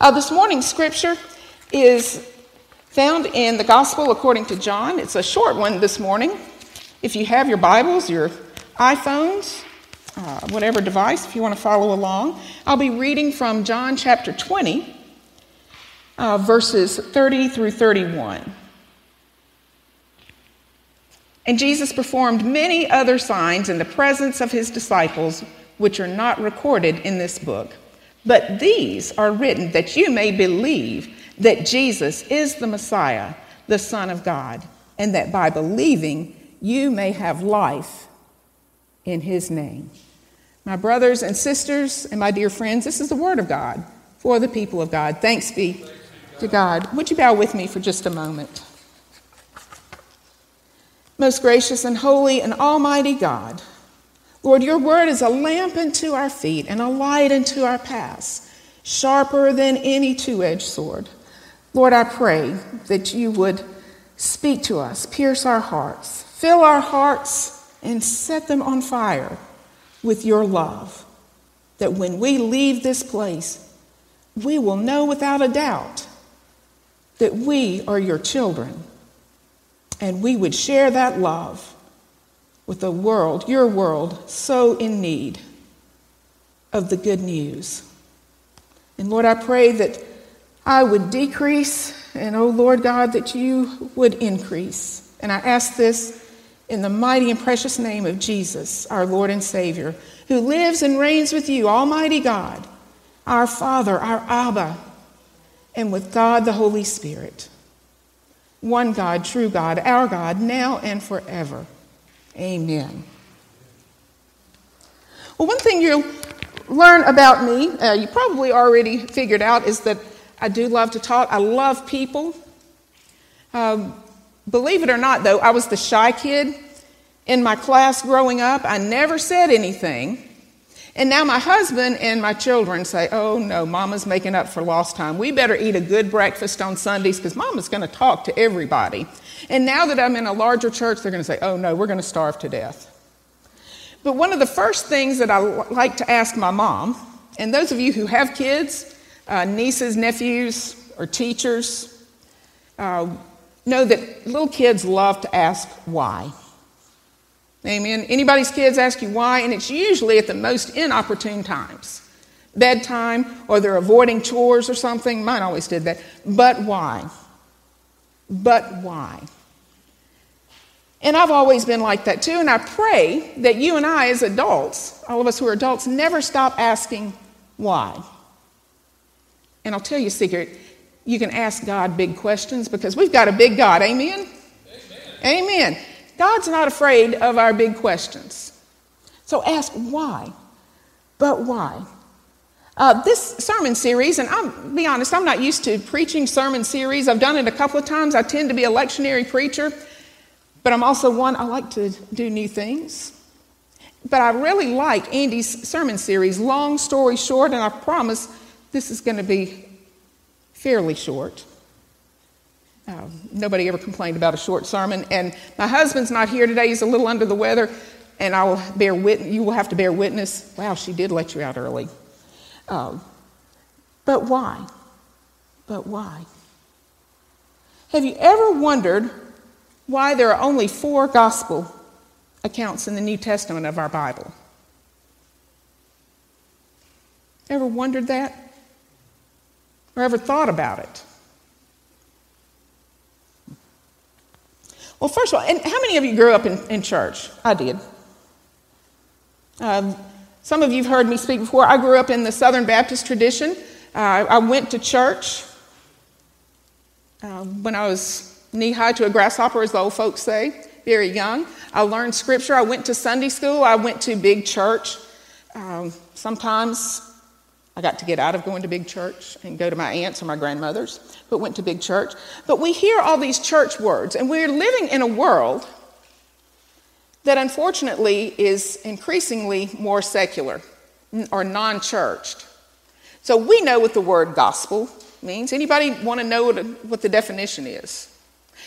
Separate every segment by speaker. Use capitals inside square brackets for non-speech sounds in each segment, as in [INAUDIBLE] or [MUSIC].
Speaker 1: Uh, this morning's scripture is found in the Gospel according to John. It's a short one this morning. If you have your Bibles, your iPhones, uh, whatever device, if you want to follow along, I'll be reading from John chapter 20, uh, verses 30 through 31. And Jesus performed many other signs in the presence of his disciples, which are not recorded in this book. But these are written that you may believe that Jesus is the Messiah, the Son of God, and that by believing you may have life in his name. My brothers and sisters, and my dear friends, this is the word of God for the people of God. Thanks be to God. Would you bow with me for just a moment? Most gracious and holy and almighty God, Lord, your word is a lamp unto our feet and a light unto our paths, sharper than any two edged sword. Lord, I pray that you would speak to us, pierce our hearts, fill our hearts, and set them on fire with your love. That when we leave this place, we will know without a doubt that we are your children and we would share that love with a world, your world, so in need of the good news. And Lord, I pray that I would decrease, and oh Lord God, that you would increase. And I ask this in the mighty and precious name of Jesus, our Lord and Savior, who lives and reigns with you, Almighty God, our Father, our Abba, and with God the Holy Spirit one God, true God, our God, now and forever. Amen. Well, one thing you'll learn about me, uh, you probably already figured out, is that I do love to talk. I love people. Um, believe it or not, though, I was the shy kid in my class growing up. I never said anything. And now my husband and my children say, Oh no, mama's making up for lost time. We better eat a good breakfast on Sundays because mama's going to talk to everybody. And now that I'm in a larger church, they're going to say, Oh no, we're going to starve to death. But one of the first things that I like to ask my mom, and those of you who have kids, uh, nieces, nephews, or teachers, uh, know that little kids love to ask why. Amen. Anybody's kids ask you why, and it's usually at the most inopportune times bedtime, or they're avoiding chores or something. Mine always did that. But why? But why? And I've always been like that too, and I pray that you and I, as adults, all of us who are adults, never stop asking why. And I'll tell you a secret you can ask God big questions because we've got a big God. Amen? Amen. Amen. God's not afraid of our big questions. So ask why. But why? Uh, this sermon series, and I'll be honest, I'm not used to preaching sermon series. I've done it a couple of times. I tend to be a lectionary preacher, but I'm also one, I like to do new things. But I really like Andy's sermon series, long story short, and I promise this is going to be fairly short. Uh, nobody ever complained about a short sermon. And my husband's not here today. He's a little under the weather. And I will bear witness, you will have to bear witness. Wow, she did let you out early. Uh, but why? But why? Have you ever wondered why there are only four gospel accounts in the New Testament of our Bible? Ever wondered that? Or ever thought about it? Well, first of all, and how many of you grew up in, in church? I did. Um, some of you have heard me speak before. I grew up in the Southern Baptist tradition. Uh, I went to church uh, when I was knee high to a grasshopper, as the old folks say, very young. I learned scripture. I went to Sunday school. I went to big church. Um, sometimes I got to get out of going to big church and go to my aunt's or my grandmother's, but went to big church. But we hear all these church words, and we're living in a world that unfortunately is increasingly more secular or non churched. So we know what the word gospel means. Anybody want to know what the definition is?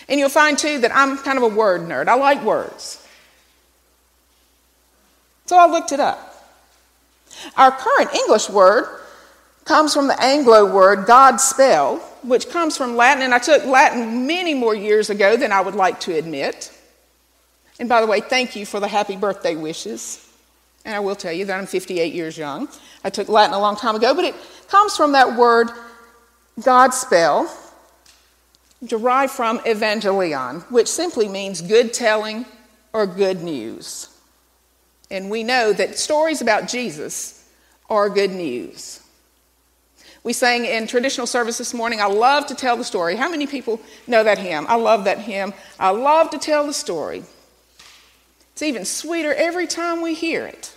Speaker 1: And you'll find too that I'm kind of a word nerd. I like words. So I looked it up. Our current English word comes from the Anglo word God spell, which comes from Latin, and I took Latin many more years ago than I would like to admit. And by the way, thank you for the happy birthday wishes. And I will tell you that I'm 58 years young. I took Latin a long time ago, but it comes from that word Godspell, derived from evangelion, which simply means good telling or good news. And we know that stories about Jesus are good news. We sang in traditional service this morning, I love to tell the story. How many people know that hymn? I love that hymn. I love to tell the story. It's even sweeter every time we hear it.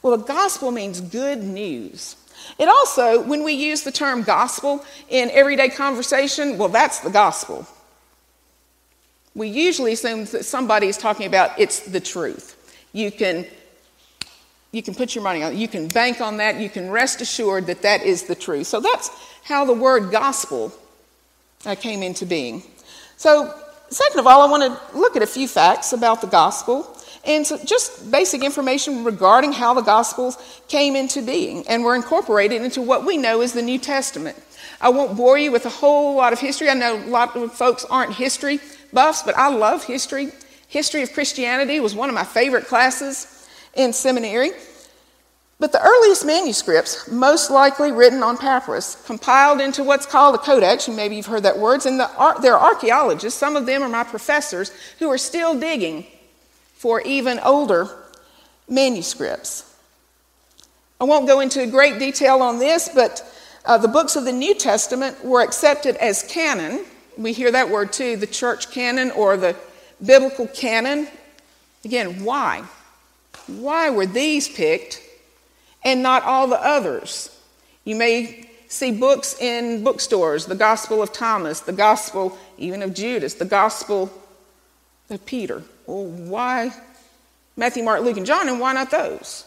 Speaker 1: Well, the gospel means good news. It also, when we use the term gospel in everyday conversation, well, that's the gospel. We usually assume that somebody is talking about it's the truth. You can, you can put your money on it, you can bank on that, you can rest assured that that is the truth. So that's how the word gospel uh, came into being. So, second of all, I want to look at a few facts about the gospel and so just basic information regarding how the Gospels came into being and were incorporated into what we know as the New Testament. I won't bore you with a whole lot of history. I know a lot of folks aren't history buffs, but I love history. History of Christianity was one of my favorite classes in seminary. But the earliest manuscripts, most likely written on papyrus, compiled into what's called a codex, and maybe you've heard that word, and the, there are archaeologists, some of them are my professors, who are still digging for even older manuscripts. I won't go into great detail on this, but uh, the books of the New Testament were accepted as canon. We hear that word too, the church canon or the biblical canon. Again, why? Why were these picked and not all the others? You may see books in bookstores the Gospel of Thomas, the Gospel even of Judas, the Gospel of Peter. Well, why Matthew, Mark, Luke, and John, and why not those?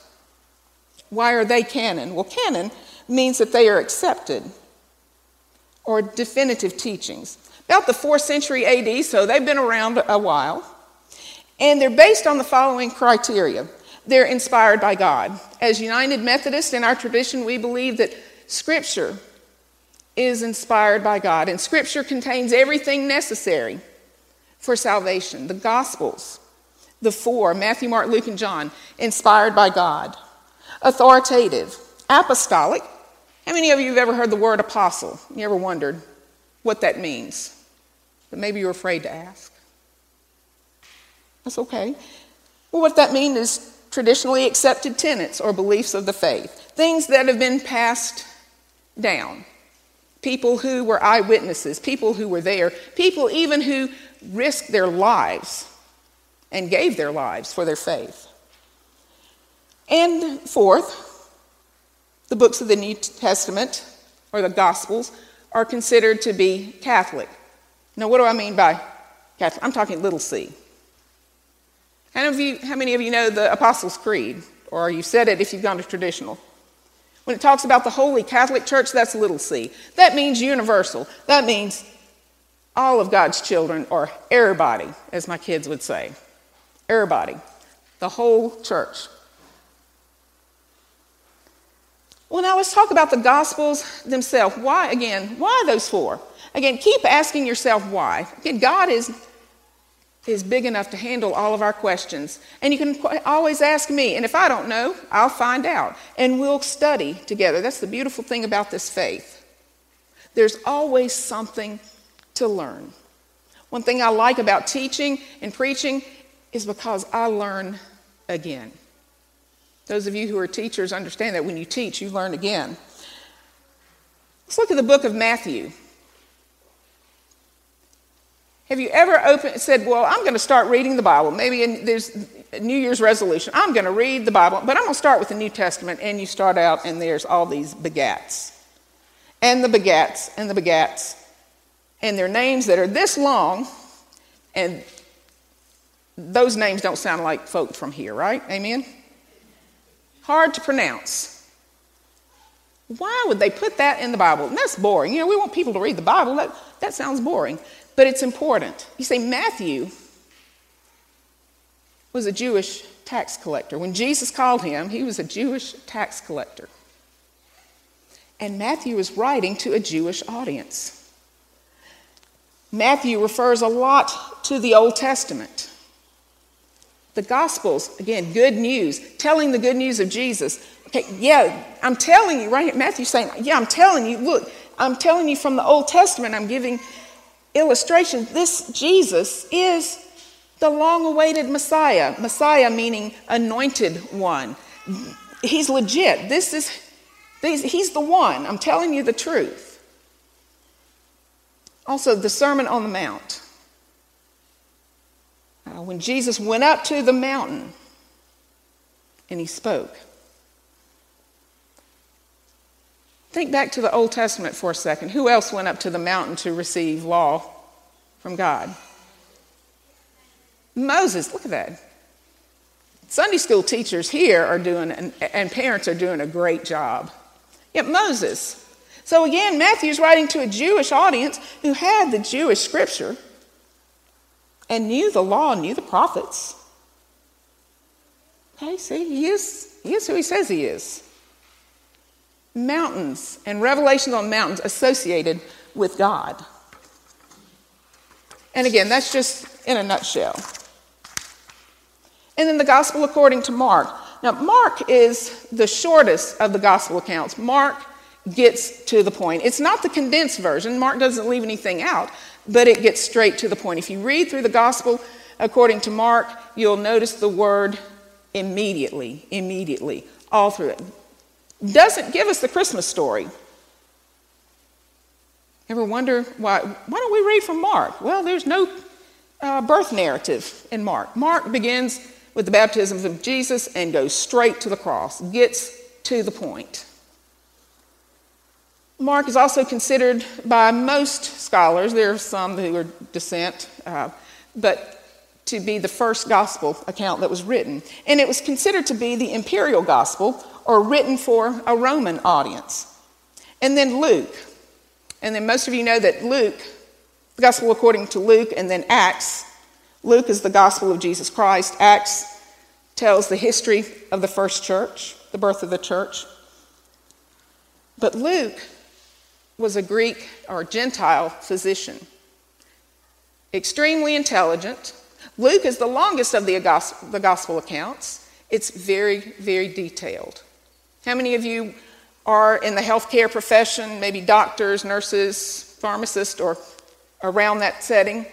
Speaker 1: Why are they canon? Well, canon means that they are accepted or definitive teachings. About the 4th century AD, so they've been around a while. And they're based on the following criteria they're inspired by God. As United Methodists in our tradition, we believe that Scripture is inspired by God, and Scripture contains everything necessary for salvation. The Gospels, the four Matthew, Mark, Luke, and John, inspired by God. Authoritative, apostolic. How many of you have ever heard the word apostle? You ever wondered what that means? But maybe you're afraid to ask. That's okay. Well, what that means is traditionally accepted tenets or beliefs of the faith, things that have been passed down. People who were eyewitnesses, people who were there, people even who risked their lives and gave their lives for their faith. And fourth, the books of the New Testament or the Gospels are considered to be Catholic. Now, what do I mean by Catholic? I'm talking little c. How many, of you, how many of you know the Apostles' Creed? Or you've said it if you've gone to traditional? When it talks about the Holy Catholic Church, that's little c. That means universal. That means all of God's children, or everybody, as my kids would say. Everybody. The whole church. Well, now let's talk about the Gospels themselves. Why, again, why those four? Again, keep asking yourself why. Again, God is, is big enough to handle all of our questions. And you can always ask me, and if I don't know, I'll find out. And we'll study together. That's the beautiful thing about this faith. There's always something to learn. One thing I like about teaching and preaching is because I learn again. Those of you who are teachers understand that when you teach, you learn again. Let's look at the book of Matthew. Have you ever opened said, "Well, I'm going to start reading the Bible"? Maybe in, there's a New Year's resolution. I'm going to read the Bible, but I'm going to start with the New Testament. And you start out, and there's all these begats, and the begats, and the begats, and their names that are this long, and those names don't sound like folk from here, right? Amen? Hard to pronounce. Why would they put that in the Bible? And that's boring. You know, we want people to read the Bible. That, that sounds boring, but it's important. You say Matthew was a Jewish tax collector. When Jesus called him, he was a Jewish tax collector. And Matthew is writing to a Jewish audience. Matthew refers a lot to the Old Testament. The Gospels, again, good news, telling the good news of Jesus. Okay, yeah, I'm telling you right here, Matthew's saying, yeah, I'm telling you, look, I'm telling you from the Old Testament, I'm giving illustration. This Jesus is the long awaited Messiah. Messiah meaning anointed one. He's legit. This is, he's the one. I'm telling you the truth. Also, the Sermon on the Mount. Uh, when Jesus went up to the mountain and he spoke. Think back to the Old Testament for a second. Who else went up to the mountain to receive law from God? Moses, look at that. Sunday school teachers here are doing, and parents are doing a great job. Yet Moses. So again, Matthew's writing to a Jewish audience who had the Jewish scripture and knew the law, knew the prophets. Okay, see, he is, he is who he says he is. Mountains and revelations on mountains associated with God. And again, that's just in a nutshell. And then the gospel according to Mark. Now, Mark is the shortest of the gospel accounts. Mark gets to the point. It's not the condensed version, Mark doesn't leave anything out, but it gets straight to the point. If you read through the gospel according to Mark, you'll notice the word immediately, immediately, all through it. Doesn't give us the Christmas story. Ever wonder why? Why don't we read from Mark? Well, there's no uh, birth narrative in Mark. Mark begins with the baptism of Jesus and goes straight to the cross, gets to the point. Mark is also considered by most scholars, there are some who are dissent, uh, but to be the first gospel account that was written. And it was considered to be the imperial gospel or written for a Roman audience. And then Luke. And then most of you know that Luke, the gospel according to Luke, and then Acts. Luke is the gospel of Jesus Christ. Acts tells the history of the first church, the birth of the church. But Luke was a Greek or Gentile physician. Extremely intelligent. Luke is the longest of the gospel accounts. It's very, very detailed. How many of you are in the healthcare profession, maybe doctors, nurses, pharmacists, or around that setting?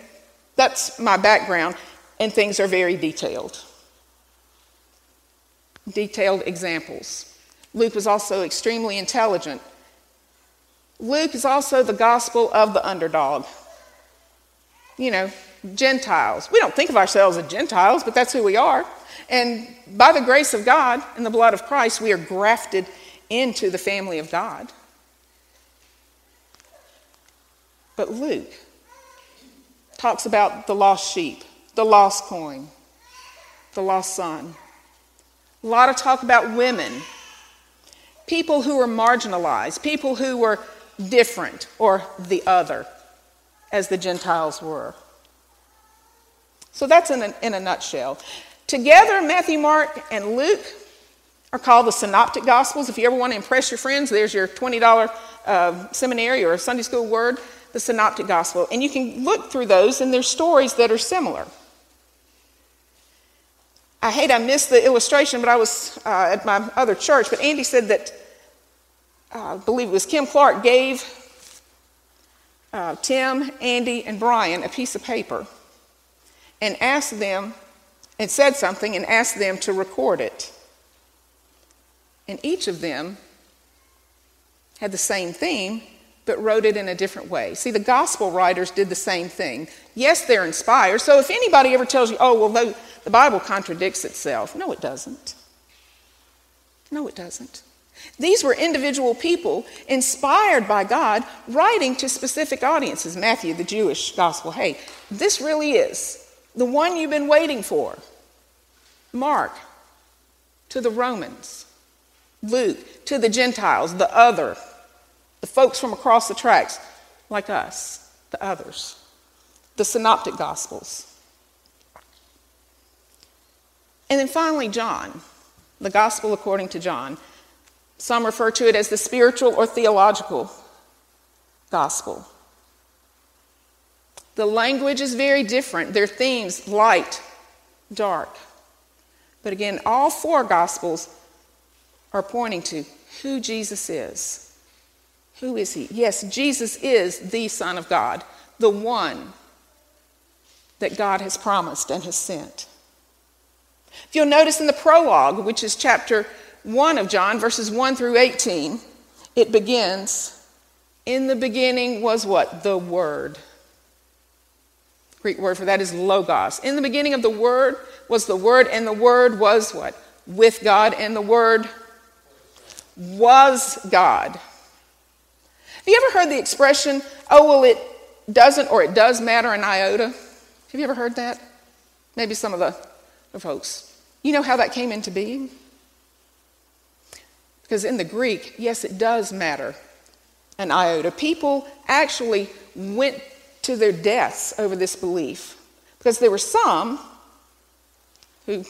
Speaker 1: That's my background, and things are very detailed. Detailed examples. Luke was also extremely intelligent Luke is also the gospel of the underdog. You know, Gentiles. We don't think of ourselves as Gentiles, but that's who we are. And by the grace of God and the blood of Christ, we are grafted into the family of God. But Luke talks about the lost sheep, the lost coin, the lost son. A lot of talk about women, people who were marginalized, people who were different or the other, as the Gentiles were. So that's in a, in a nutshell. Together, Matthew, Mark, and Luke are called the Synoptic Gospels. If you ever want to impress your friends, there's your $20 uh, seminary or Sunday school word, the Synoptic Gospel. And you can look through those, and there's stories that are similar. I hate I missed the illustration, but I was uh, at my other church. But Andy said that uh, I believe it was Kim Clark, gave uh, Tim, Andy, and Brian a piece of paper and asked them, and said something and asked them to record it. And each of them had the same theme, but wrote it in a different way. See, the gospel writers did the same thing. Yes, they're inspired. So if anybody ever tells you, oh, well, the Bible contradicts itself, no, it doesn't. No, it doesn't. These were individual people inspired by God writing to specific audiences. Matthew, the Jewish gospel. Hey, this really is the one you've been waiting for. Mark, to the Romans. Luke, to the Gentiles, the other, the folks from across the tracks, like us, the others. The synoptic gospels. And then finally, John, the gospel according to John. Some refer to it as the spiritual or theological gospel. The language is very different. Their themes light, dark. But again, all four gospels are pointing to who Jesus is. Who is he? Yes, Jesus is the Son of God, the one that God has promised and has sent. If you'll notice in the prologue, which is chapter 1 of John, verses 1 through 18, it begins In the beginning was what? The Word. Greek word for that is logos. In the beginning of the Word was the Word, and the Word was what? With God, and the Word was God. Have you ever heard the expression, oh, well, it doesn't or it does matter an iota? Have you ever heard that? Maybe some of the, the folks. You know how that came into being? Because in the Greek, yes, it does matter an iota. People actually went to their deaths over this belief because there were some who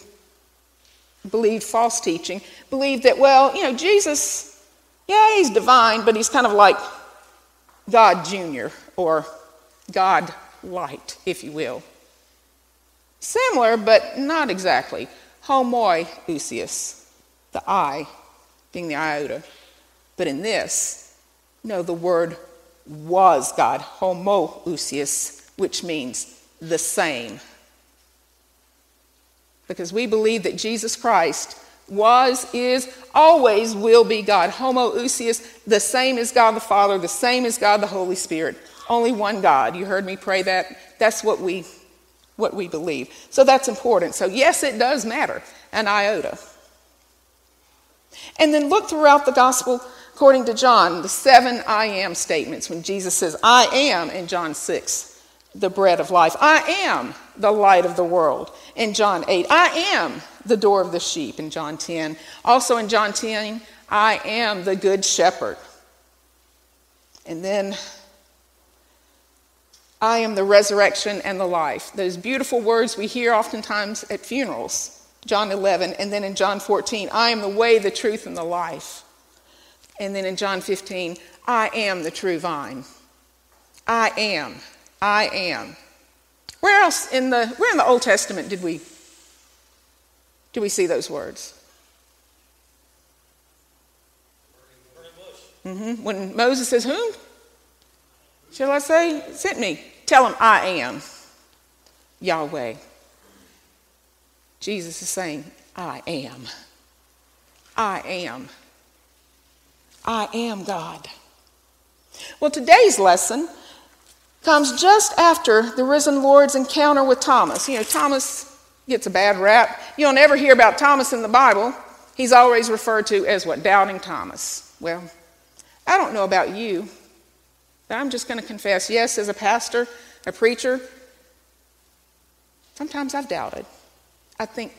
Speaker 1: believed false teaching, believed that, well, you know, Jesus, yeah, he's divine, but he's kind of like God Jr. or God light, if you will. Similar, but not exactly. Homoousios, the I being the iota. But in this, no, the word was God, homoousios, which means the same. Because we believe that Jesus Christ was, is, always will be God. Homoousios, the same as God the Father, the same as God the Holy Spirit. Only one God. You heard me pray that. That's what we, what we believe. So that's important. So, yes, it does matter, an iota. And then look throughout the gospel according to John, the seven I am statements when Jesus says, I am in John 6, the bread of life. I am the light of the world in John 8. I am the door of the sheep in John 10. Also in John 10, I am the good shepherd. And then I am the resurrection and the life. Those beautiful words we hear oftentimes at funerals. John 11, and then in John 14, I am the way, the truth, and the life. And then in John 15, I am the true vine. I am. I am. Where else in the where in the Old Testament did we do we see those words? Mm-hmm. When Moses says, Whom? Shall I say, sent me? Tell him I am Yahweh. Jesus is saying, I am. I am. I am God. Well, today's lesson comes just after the risen Lord's encounter with Thomas. You know, Thomas gets a bad rap. You don't ever hear about Thomas in the Bible. He's always referred to as what? Doubting Thomas. Well, I don't know about you, but I'm just going to confess yes, as a pastor, a preacher, sometimes I've doubted. I think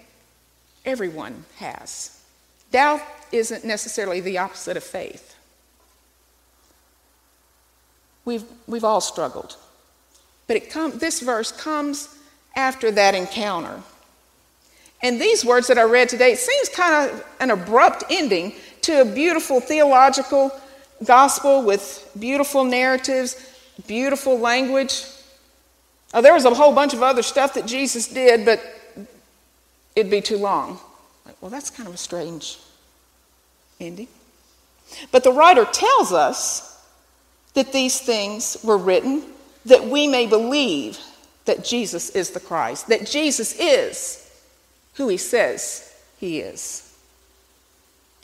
Speaker 1: everyone has. Doubt isn't necessarily the opposite of faith. We've, we've all struggled. But it this verse comes after that encounter. And these words that I read today, it seems kind of an abrupt ending to a beautiful theological gospel with beautiful narratives, beautiful language. Now, there was a whole bunch of other stuff that Jesus did, but it'd be too long. Well, that's kind of a strange ending. But the writer tells us that these things were written that we may believe that Jesus is the Christ, that Jesus is who he says he is.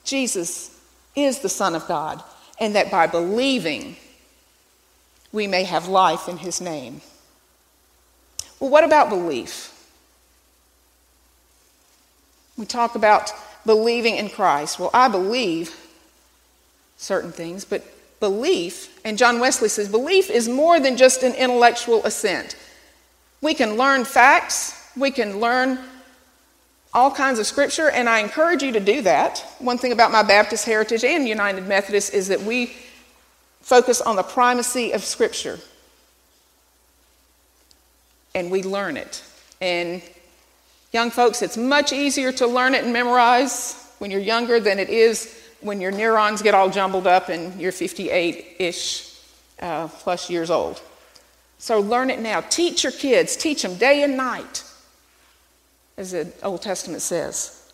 Speaker 1: Jesus is the Son of God, and that by believing, we may have life in his name. Well, what about belief? We talk about believing in Christ. Well, I believe certain things, but belief, and John Wesley says, belief is more than just an intellectual assent. We can learn facts, we can learn all kinds of scripture, and I encourage you to do that. One thing about my Baptist heritage and United Methodist is that we focus on the primacy of scripture and we learn it. And Young folks, it's much easier to learn it and memorize when you're younger than it is when your neurons get all jumbled up and you're 58 ish uh, plus years old. So learn it now. Teach your kids, teach them day and night, as the Old Testament says.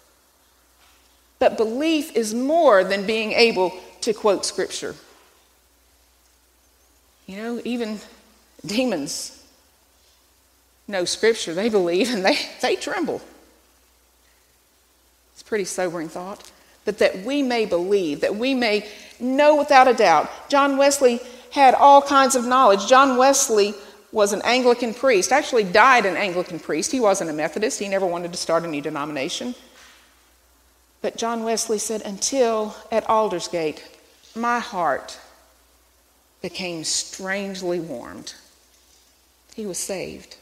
Speaker 1: But belief is more than being able to quote Scripture. You know, even demons know Scripture, they believe, and they, [LAUGHS] they tremble. It's a pretty sobering thought. But that we may believe, that we may know without a doubt. John Wesley had all kinds of knowledge. John Wesley was an Anglican priest, actually died an Anglican priest. He wasn't a Methodist, he never wanted to start a new denomination. But John Wesley said, Until at Aldersgate, my heart became strangely warmed. He was saved.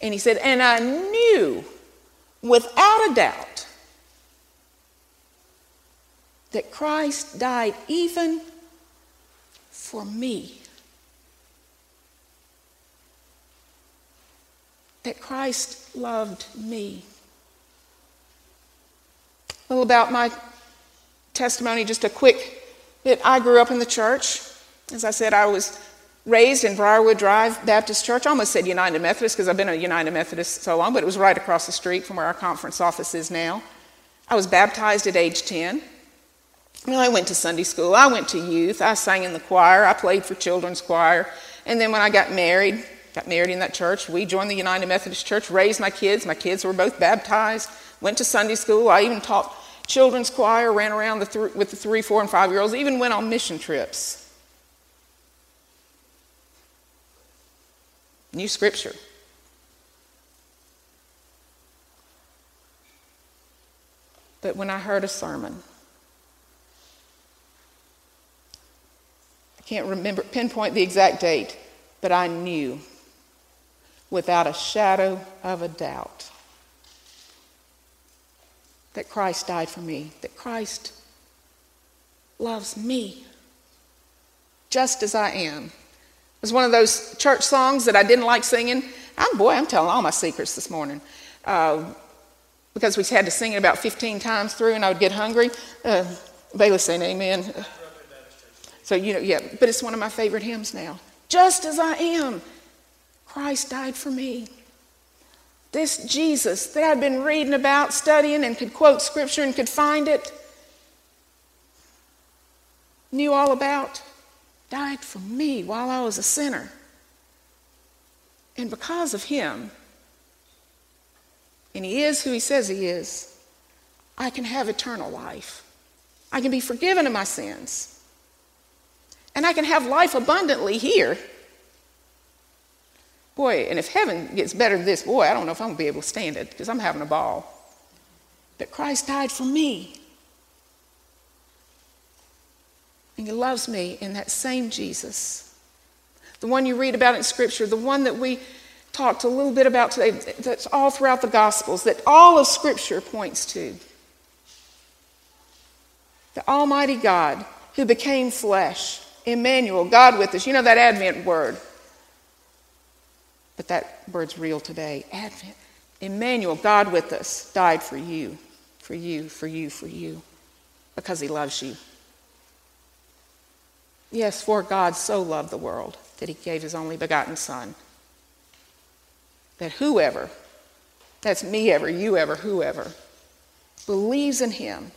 Speaker 1: And he said, And I knew without a doubt that Christ died even for me. That Christ loved me. A little about my testimony, just a quick bit. I grew up in the church. As I said, I was raised in Briarwood Drive Baptist Church. I almost said United Methodist because I've been a United Methodist so long, but it was right across the street from where our conference office is now. I was baptized at age 10. Well, I went to Sunday school. I went to youth. I sang in the choir. I played for children's choir. And then when I got married, got married in that church, we joined the United Methodist Church, raised my kids. My kids were both baptized, went to Sunday school. I even taught children's choir, ran around the th- with the three, four, and five year olds, even went on mission trips. New scripture. But when I heard a sermon, I can't remember, pinpoint the exact date, but I knew without a shadow of a doubt that Christ died for me, that Christ loves me just as I am. It was one of those church songs that I didn't like singing. I'm, boy, I'm telling all my secrets this morning. Uh, because we had to sing it about 15 times through and I would get hungry. Uh, Bailey saying amen. So, you know, yeah, but it's one of my favorite hymns now. Just as I am, Christ died for me. This Jesus that I'd been reading about, studying, and could quote scripture and could find it, knew all about, died for me while I was a sinner. And because of him, and he is who he says he is, I can have eternal life. I can be forgiven of my sins. And I can have life abundantly here Boy, and if heaven gets better than this, boy, I don't know if I'm going to be able to stand it because I'm having a ball. But Christ died for me. And He loves me in that same Jesus. The one you read about in Scripture, the one that we talked a little bit about today, that's all throughout the Gospels, that all of Scripture points to. The Almighty God who became flesh, Emmanuel, God with us. You know that Advent word. But that word's real today. Advent. Emmanuel, God with us, died for you, for you, for you, for you, because he loves you. Yes, for God so loved the world that he gave his only begotten Son. That whoever, that's me ever, you ever, whoever, believes in him.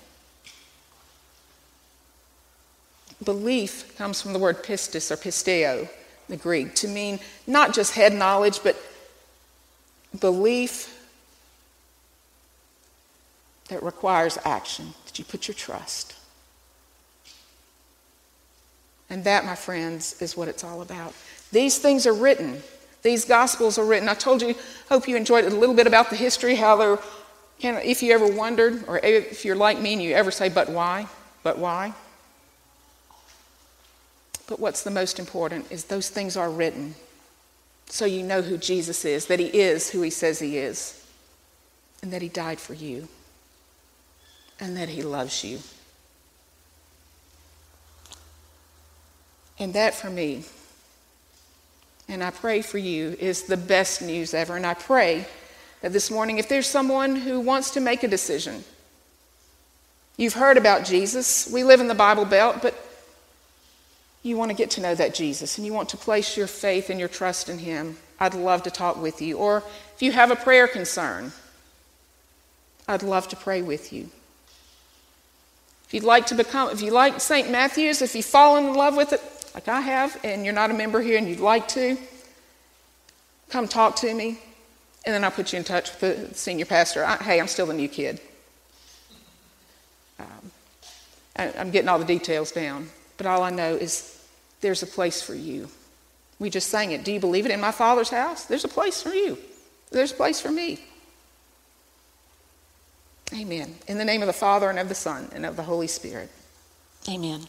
Speaker 1: Belief comes from the word pistis or pisteo, the Greek, to mean not just head knowledge, but belief that requires action, that you put your trust. And that, my friends, is what it's all about. These things are written. These gospels are written. I told you, hope you enjoyed a little bit about the history, how they're, you know, if you ever wondered, or if you're like me and you ever say, but why? But why? But what's the most important is those things are written so you know who Jesus is, that he is who he says he is, and that he died for you, and that he loves you. And that for me, and I pray for you, is the best news ever. And I pray that this morning, if there's someone who wants to make a decision, You've heard about Jesus. We live in the Bible Belt, but you want to get to know that Jesus and you want to place your faith and your trust in Him. I'd love to talk with you. Or if you have a prayer concern, I'd love to pray with you. If you'd like to become, if you like St. Matthew's, if you've fallen in love with it, like I have, and you're not a member here and you'd like to, come talk to me, and then I'll put you in touch with the senior pastor. I, hey, I'm still the new kid. Um, I, I'm getting all the details down, but all I know is there's a place for you. We just sang it. Do you believe it? In my Father's house, there's a place for you. There's a place for me. Amen. In the name of the Father and of the Son and of the Holy Spirit. Amen.